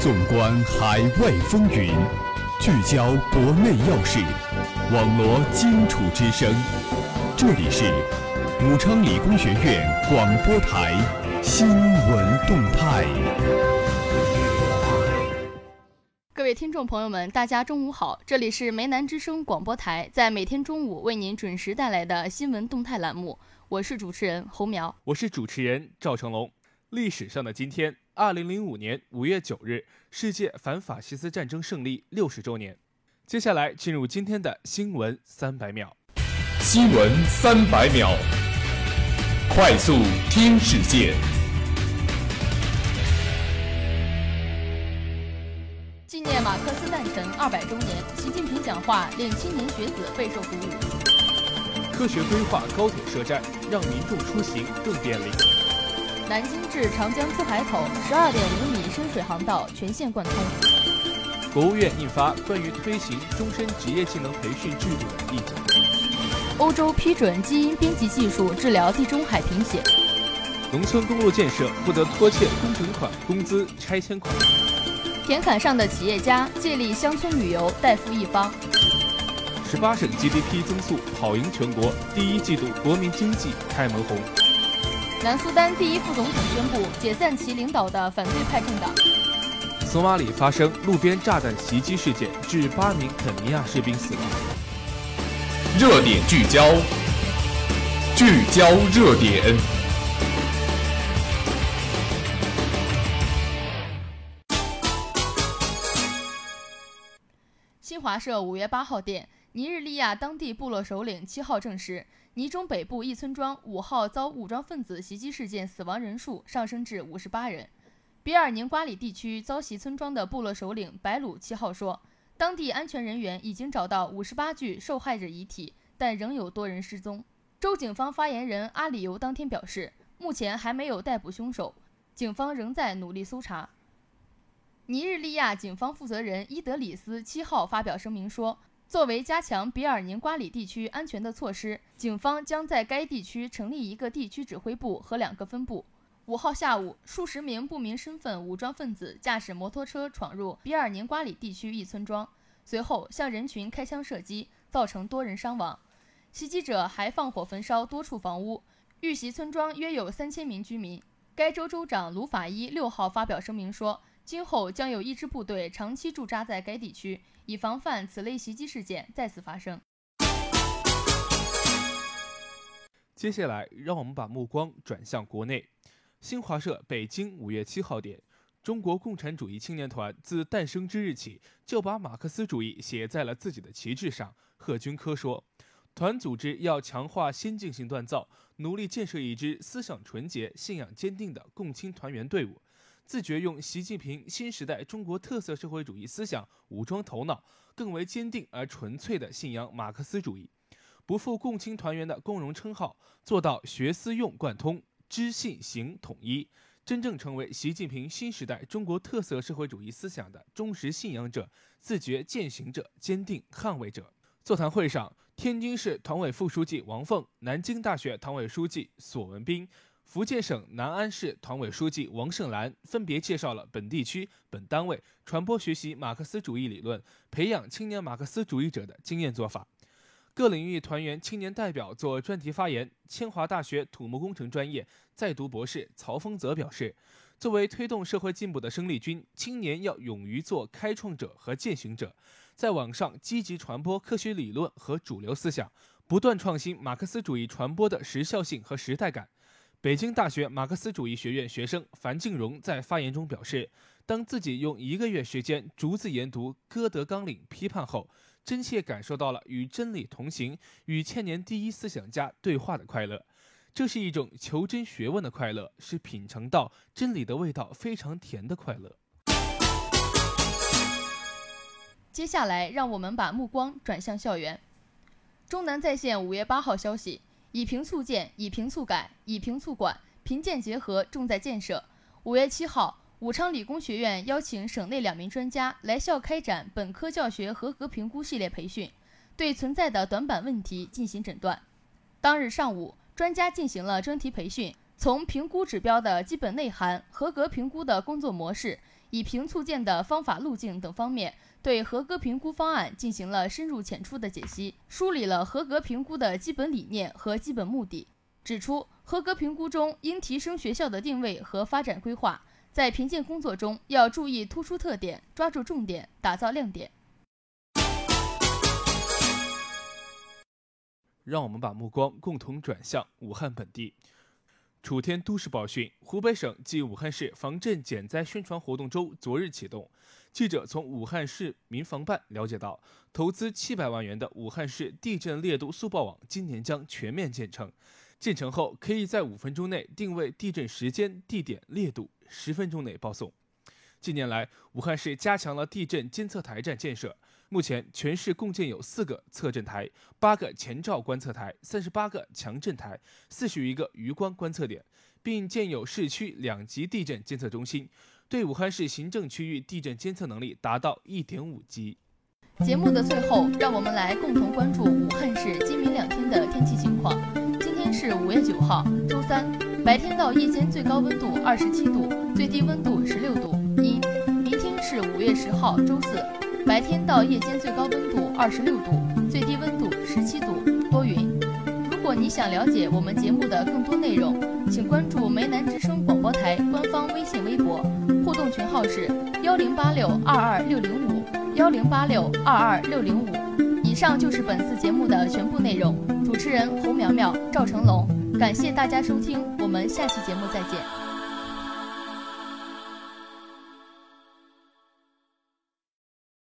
纵观海外风云，聚焦国内要事，网罗荆楚之声。这里是武昌理工学院广播台新闻动态。各位听众朋友们，大家中午好！这里是梅南之声广播台，在每天中午为您准时带来的新闻动态栏目。我是主持人侯苗，我是主持人赵成龙。历史上的今天，二零零五年五月九日，世界反法西斯战争胜利六十周年。接下来进入今天的新闻三百秒。新闻三百秒，快速听世界。纪念马克思诞辰二百周年，习近平讲话令青年学子备受鼓舞。科学规划高铁设站，让民众出行更便利。南京至长江出海口十二点五米深水航道全线贯通。国务院印发关于推行终身职业技能培训制度的意见。欧洲批准基因编辑技术治疗地中海贫血。农村公路建设不得拖欠工程款、工资、拆迁款。田坎上的企业家借力乡村旅游代富一方。十八省 GDP 增速跑赢全国，第一季度国民经济开门红。南苏丹第一副总统宣布解散其领导的反对派政党。索马里发生路边炸弹袭击事件，致八名肯尼亚士兵死亡。热点聚焦，聚焦热点。新华社五月八号电，尼日利亚当地部落首领七号证实。尼中北部一村庄五号遭武装分子袭击事件，死亡人数上升至五十八人。比尔宁瓜里地区遭袭村庄的部落首领白鲁七号说，当地安全人员已经找到五十八具受害者遗体，但仍有多人失踪。州警方发言人阿里尤当天表示，目前还没有逮捕凶手，警方仍在努力搜查。尼日利亚警方负责人伊德里斯七号发表声明说。作为加强比尔宁瓜里地区安全的措施，警方将在该地区成立一个地区指挥部和两个分部。五号下午，数十名不明身份武装分子驾驶摩托车闯入比尔宁瓜里地区一村庄，随后向人群开枪射击，造成多人伤亡。袭击者还放火焚烧多处房屋，遇袭村庄约有三千名居民。该州州长卢法伊六号发表声明说。今后将有一支部队长期驻扎在该地区，以防范此类袭击事件再次发生。接下来，让我们把目光转向国内。新华社北京五月七号电：中国共产主义青年团自诞生之日起，就把马克思主义写在了自己的旗帜上。贺军科说，团组织要强化先进性锻造，努力建设一支思想纯洁、信仰坚定的共青团员队伍。自觉用习近平新时代中国特色社会主义思想武装头脑，更为坚定而纯粹地信仰马克思主义，不负共青团员的光荣称号，做到学思用贯通、知信行统一，真正成为习近平新时代中国特色社会主义思想的忠实信仰者、自觉践行者、坚定捍卫者。座谈会上，天津市团委副书记王凤、南京大学团委书记索文斌。福建省南安市团委书记王胜兰分别介绍了本地区、本单位传播学习马克思主义理论、培养青年马克思主义者的经验做法。各领域团员青年代表做专题发言。清华大学土木工程专业在读博士曹峰泽表示，作为推动社会进步的生力军，青年要勇于做开创者和践行者，在网上积极传播科学理论和主流思想，不断创新马克思主义传播的时效性和时代感。北京大学马克思主义学院学生樊静荣在发言中表示，当自己用一个月时间逐字研读《歌德纲领》批判后，真切感受到了与真理同行、与千年第一思想家对话的快乐。这是一种求真学问的快乐，是品尝到真理的味道非常甜的快乐。接下来，让我们把目光转向校园。中南在线五月八号消息。以评促建，以评促改，以评促管，评建结合，重在建设。五月七号，武昌理工学院邀请省内两名专家来校开展本科教学合格评估系列培训，对存在的短板问题进行诊断。当日上午，专家进行了专题培训，从评估指标的基本内涵、合格评估的工作模式，以评促建的方法路径等方面，对合格评估方案进行了深入浅出的解析，梳理了合格评估的基本理念和基本目的，指出合格评估中应提升学校的定位和发展规划，在评鉴工作中要注意突出特点，抓住重点，打造亮点。让我们把目光共同转向武汉本地。楚天都市报讯：湖北省暨武汉市防震减灾宣传活动周昨日启动。记者从武汉市民防办了解到，投资七百万元的武汉市地震烈度速报网今年将全面建成。建成后，可以在五分钟内定位地震时间、地点、烈度，十分钟内报送。近年来，武汉市加强了地震监测台站建设。目前，全市共建有四个测震台、八个前兆观测台、三十八个强震台、四十余个余观观测点，并建有市区两级地震监测中心，对武汉市行政区域地震监测能力达到一点五级。节目的最后，让我们来共同关注武汉市今明两天的天气情况。今天是五月九号，周三，白天到夜间最高温度二十七度，最低温度十六度，一。明天是五月十号，周四。白天到夜间最高温度二十六度，最低温度十七度，多云。如果你想了解我们节目的更多内容，请关注梅南之声广播台官方微信微博，互动群号是幺零八六二二六零五幺零八六二二六零五。以上就是本次节目的全部内容。主持人侯苗苗、赵成龙，感谢大家收听，我们下期节目再见。